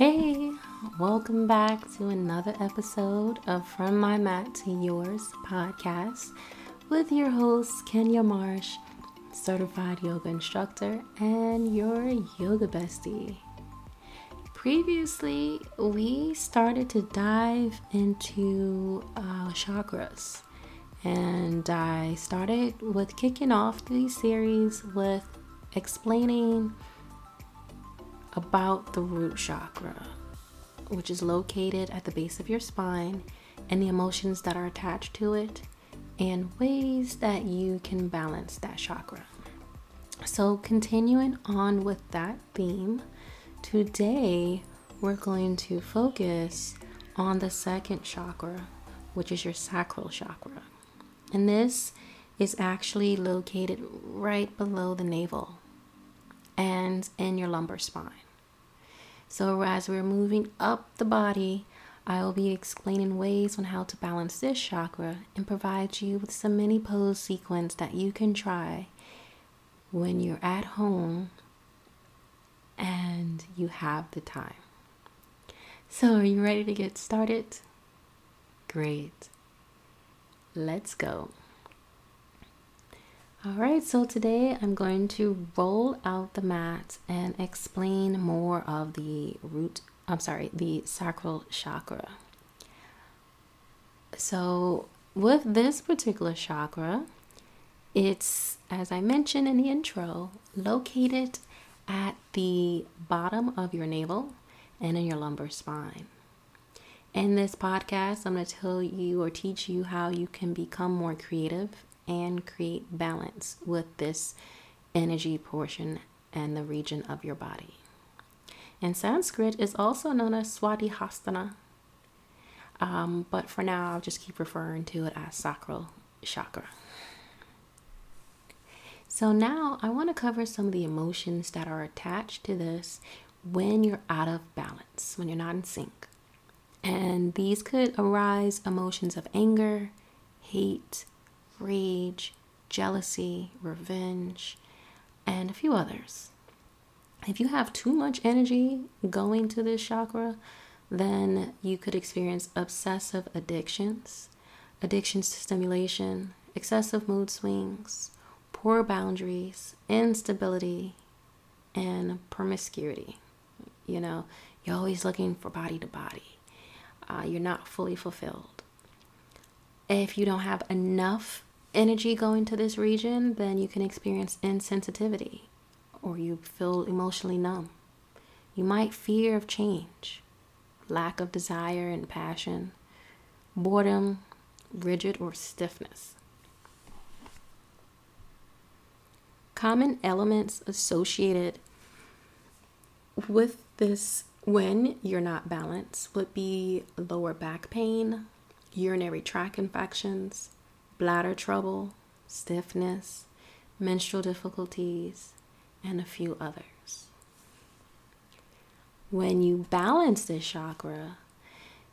Hey, welcome back to another episode of From My Mat to Yours podcast with your host, Kenya Marsh, certified yoga instructor and your yoga bestie. Previously, we started to dive into uh, chakras, and I started with kicking off the series with explaining about the root chakra, which is located at the base of your spine, and the emotions that are attached to it, and ways that you can balance that chakra. So, continuing on with that theme, today we're going to focus on the second chakra, which is your sacral chakra. And this is actually located right below the navel and in your lumbar spine. So, as we're moving up the body, I will be explaining ways on how to balance this chakra and provide you with some mini pose sequence that you can try when you're at home and you have the time. So, are you ready to get started? Great. Let's go. All right, so today I'm going to roll out the mat and explain more of the root, I'm sorry, the sacral chakra. So, with this particular chakra, it's, as I mentioned in the intro, located at the bottom of your navel and in your lumbar spine. In this podcast, I'm going to tell you or teach you how you can become more creative and create balance with this energy portion and the region of your body. In Sanskrit, is also known as Swadhisthana, um, but for now, I'll just keep referring to it as sacral chakra. So, now I want to cover some of the emotions that are attached to this when you're out of balance, when you're not in sync. And these could arise emotions of anger, hate, rage, jealousy, revenge, and a few others. If you have too much energy going to this chakra, then you could experience obsessive addictions, addictions to stimulation, excessive mood swings, poor boundaries, instability, and promiscuity. You know, you're always looking for body to body. Uh, you're not fully fulfilled. If you don't have enough energy going to this region, then you can experience insensitivity or you feel emotionally numb. You might fear of change, lack of desire and passion, boredom, rigid or stiffness. Common elements associated with this when you're not balanced would be lower back pain, urinary tract infections, bladder trouble, stiffness, menstrual difficulties, and a few others. When you balance this chakra,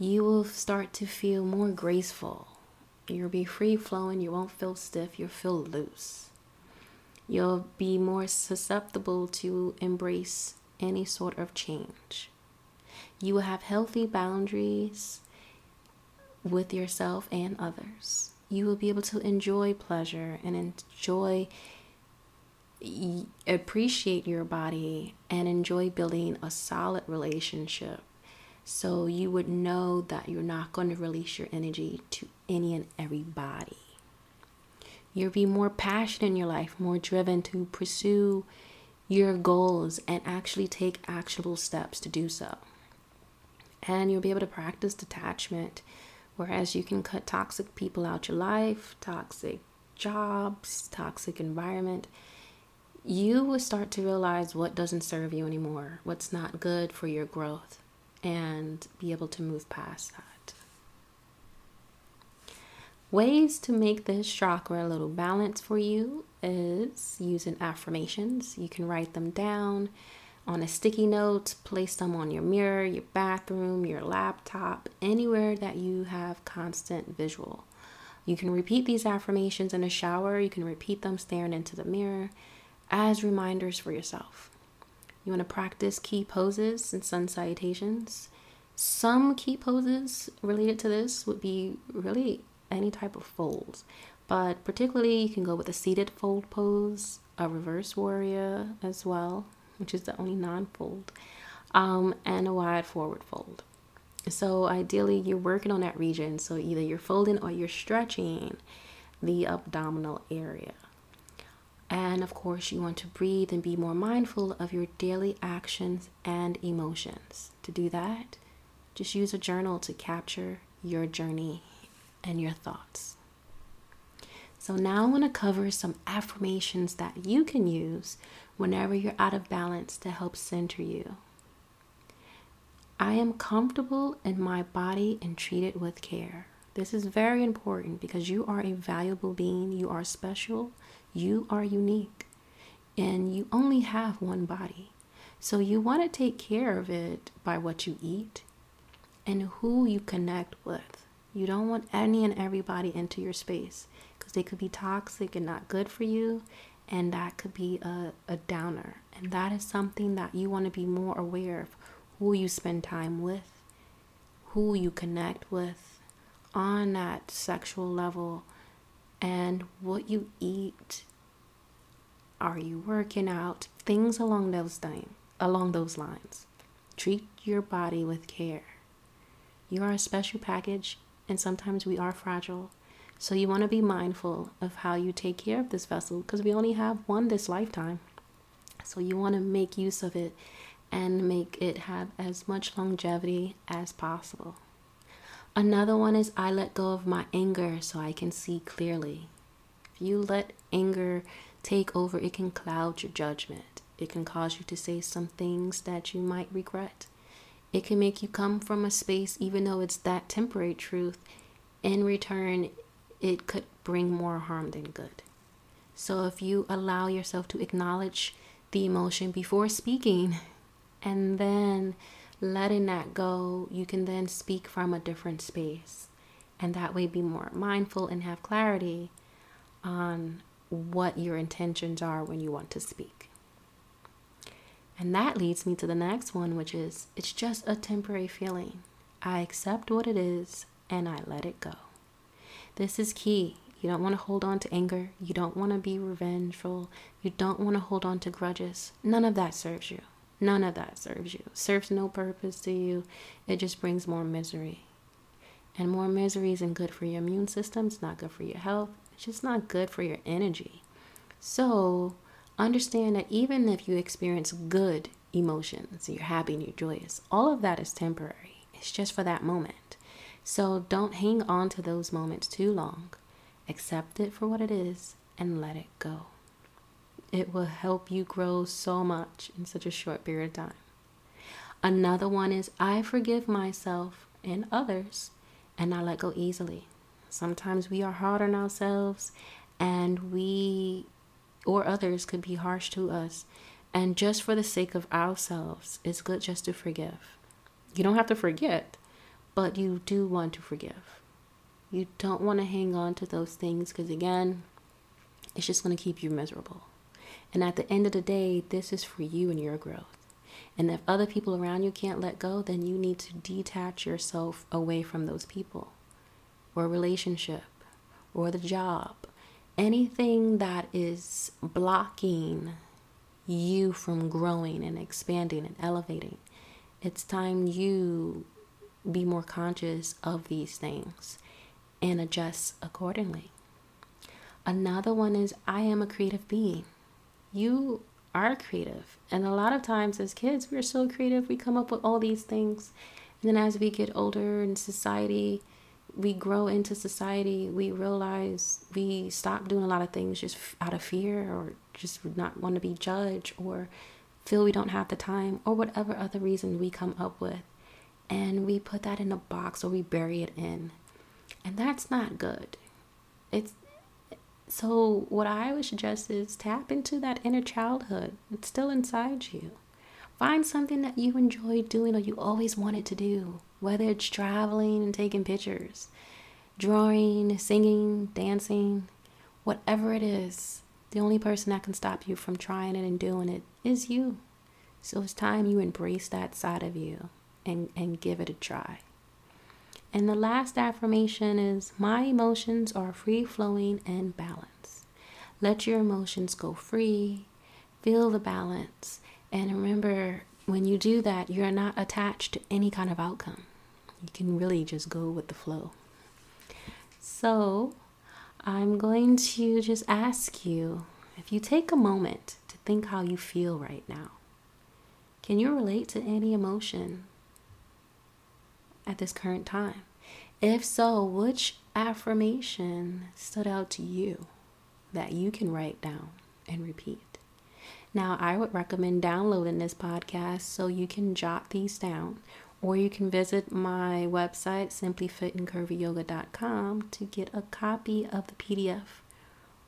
you will start to feel more graceful. You'll be free flowing, you won't feel stiff, you'll feel loose. You'll be more susceptible to embrace any sort of change. You will have healthy boundaries with yourself and others you will be able to enjoy pleasure and enjoy appreciate your body and enjoy building a solid relationship. So you would know that you're not going to release your energy to any and everybody. You'll be more passionate in your life more driven to pursue your goals and actually take actionable steps to do so. And you'll be able to practice detachment Whereas you can cut toxic people out of your life, toxic jobs, toxic environment, you will start to realize what doesn't serve you anymore, what's not good for your growth, and be able to move past that. Ways to make this chakra a little balanced for you is using affirmations. You can write them down on a sticky note, place them on your mirror, your bathroom, your laptop, anywhere that you have constant visual. You can repeat these affirmations in a shower, you can repeat them staring into the mirror as reminders for yourself. You want to practice key poses and sun salutations. Some key poses related to this would be really any type of folds, but particularly you can go with a seated fold pose, a reverse warrior as well, which is the only non fold, um, and a wide forward fold. So, ideally, you're working on that region. So, either you're folding or you're stretching the abdominal area. And of course, you want to breathe and be more mindful of your daily actions and emotions. To do that, just use a journal to capture your journey and your thoughts. So, now I want to cover some affirmations that you can use whenever you're out of balance to help center you. I am comfortable in my body and treated with care. This is very important because you are a valuable being. You are special. You are unique. And you only have one body. So you want to take care of it by what you eat and who you connect with. You don't want any and everybody into your space because they could be toxic and not good for you. And that could be a, a downer. And that is something that you want to be more aware of who you spend time with, who you connect with on that sexual level, and what you eat. Are you working out? Things along those things, along those lines. Treat your body with care. You are a special package, and sometimes we are fragile. So you want to be mindful of how you take care of this vessel because we only have one this lifetime. So you want to make use of it and make it have as much longevity as possible. Another one is I let go of my anger so I can see clearly. If you let anger take over, it can cloud your judgment. It can cause you to say some things that you might regret. It can make you come from a space, even though it's that temporary truth. In return, it could bring more harm than good. So if you allow yourself to acknowledge the emotion before speaking, and then letting that go, you can then speak from a different space. And that way, be more mindful and have clarity on what your intentions are when you want to speak. And that leads me to the next one, which is it's just a temporary feeling. I accept what it is and I let it go. This is key. You don't want to hold on to anger. You don't want to be revengeful. You don't want to hold on to grudges. None of that serves you. None of that serves you. Serves no purpose to you. It just brings more misery. And more misery isn't good for your immune system. It's not good for your health. It's just not good for your energy. So understand that even if you experience good emotions, you're happy and you're joyous, all of that is temporary. It's just for that moment. So don't hang on to those moments too long. Accept it for what it is and let it go. It will help you grow so much in such a short period of time. Another one is I forgive myself and others and I let go easily. Sometimes we are hard on ourselves and we or others could be harsh to us. And just for the sake of ourselves, it's good just to forgive. You don't have to forget, but you do want to forgive. You don't want to hang on to those things because, again, it's just going to keep you miserable. And at the end of the day, this is for you and your growth. And if other people around you can't let go, then you need to detach yourself away from those people or relationship or the job. Anything that is blocking you from growing and expanding and elevating. It's time you be more conscious of these things and adjust accordingly. Another one is I am a creative being you are creative. And a lot of times as kids, we're so creative, we come up with all these things. And then as we get older in society, we grow into society, we realize we stop doing a lot of things just out of fear or just not want to be judged or feel we don't have the time or whatever other reason we come up with. And we put that in a box or we bury it in. And that's not good. It's so, what I would suggest is tap into that inner childhood. It's still inside you. Find something that you enjoy doing or you always wanted to do, whether it's traveling and taking pictures, drawing, singing, dancing, whatever it is. The only person that can stop you from trying it and doing it is you. So it's time you embrace that side of you and, and give it a try. And the last affirmation is My emotions are free flowing and balanced. Let your emotions go free, feel the balance, and remember when you do that, you're not attached to any kind of outcome. You can really just go with the flow. So, I'm going to just ask you if you take a moment to think how you feel right now. Can you relate to any emotion at this current time? If so, which affirmation stood out to you that you can write down and repeat? Now, I would recommend downloading this podcast so you can jot these down, or you can visit my website, simplyfitandcurvyyoga.com, to get a copy of the PDF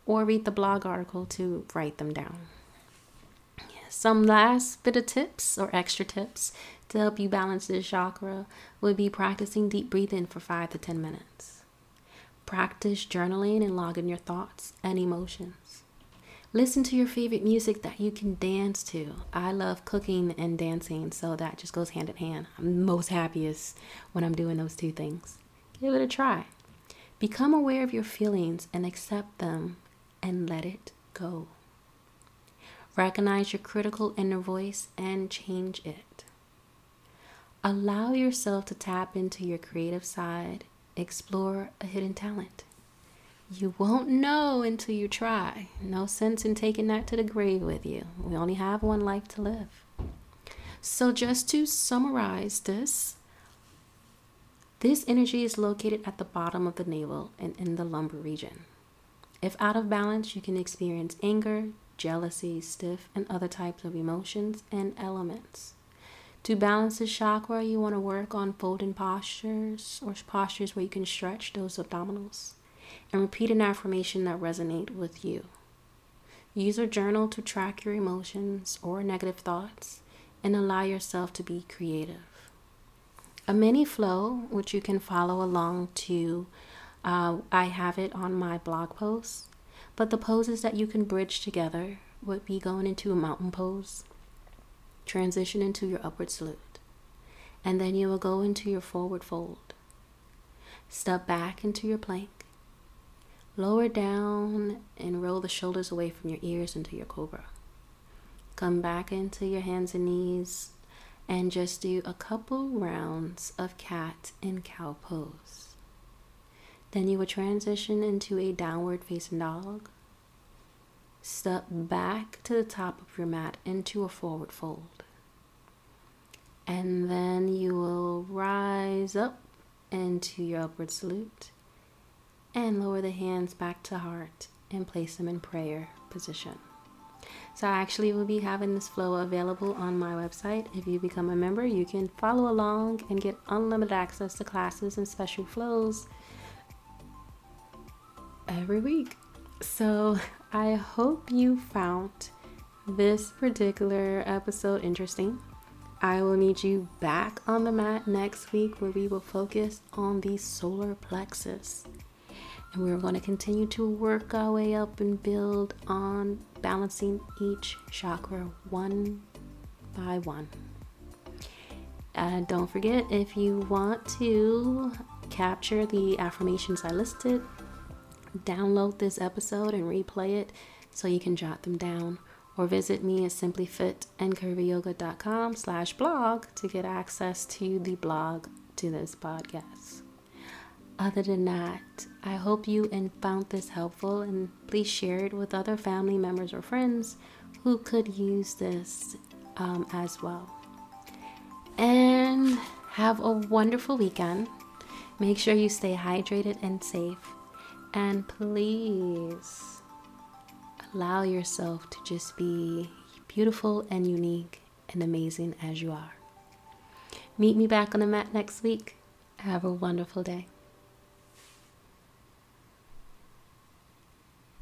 or read the blog article to write them down. Some last bit of tips or extra tips to help you balance this chakra would be practicing deep breathing for five to 10 minutes. Practice journaling and logging your thoughts and emotions. Listen to your favorite music that you can dance to. I love cooking and dancing, so that just goes hand in hand. I'm most happiest when I'm doing those two things. Give it a try. Become aware of your feelings and accept them and let it go. Recognize your critical inner voice and change it. Allow yourself to tap into your creative side, explore a hidden talent. You won't know until you try. No sense in taking that to the grave with you. We only have one life to live. So, just to summarize this, this energy is located at the bottom of the navel and in the lumbar region. If out of balance, you can experience anger, jealousy, stiff, and other types of emotions and elements. To balance the chakra, you want to work on folding postures or postures where you can stretch those abdominals and repeat an affirmation that resonate with you. Use a journal to track your emotions or negative thoughts and allow yourself to be creative. A mini flow, which you can follow along to, uh, I have it on my blog post. But the poses that you can bridge together would be going into a mountain pose, transition into your upward salute, and then you will go into your forward fold. Step back into your plank, Lower down and roll the shoulders away from your ears into your cobra. Come back into your hands and knees and just do a couple rounds of cat and cow pose. Then you will transition into a downward facing dog. Step back to the top of your mat into a forward fold. And then you will rise up into your upward salute and lower the hands back to heart and place them in prayer position. So, I actually will be having this flow available on my website. If you become a member, you can follow along and get unlimited access to classes and special flows every week. So, I hope you found this particular episode interesting. I will need you back on the mat next week where we will focus on the solar plexus. And we're going to continue to work our way up and build on balancing each chakra one by one. And don't forget if you want to capture the affirmations I listed, download this episode and replay it so you can jot them down or visit me at simplyfitandcurvyyoga.com slash blog to get access to the blog to this podcast other than that, I hope you found this helpful and please share it with other family members or friends who could use this um, as well. And have a wonderful weekend. Make sure you stay hydrated and safe. And please allow yourself to just be beautiful and unique and amazing as you are. Meet me back on the mat next week. Have a wonderful day.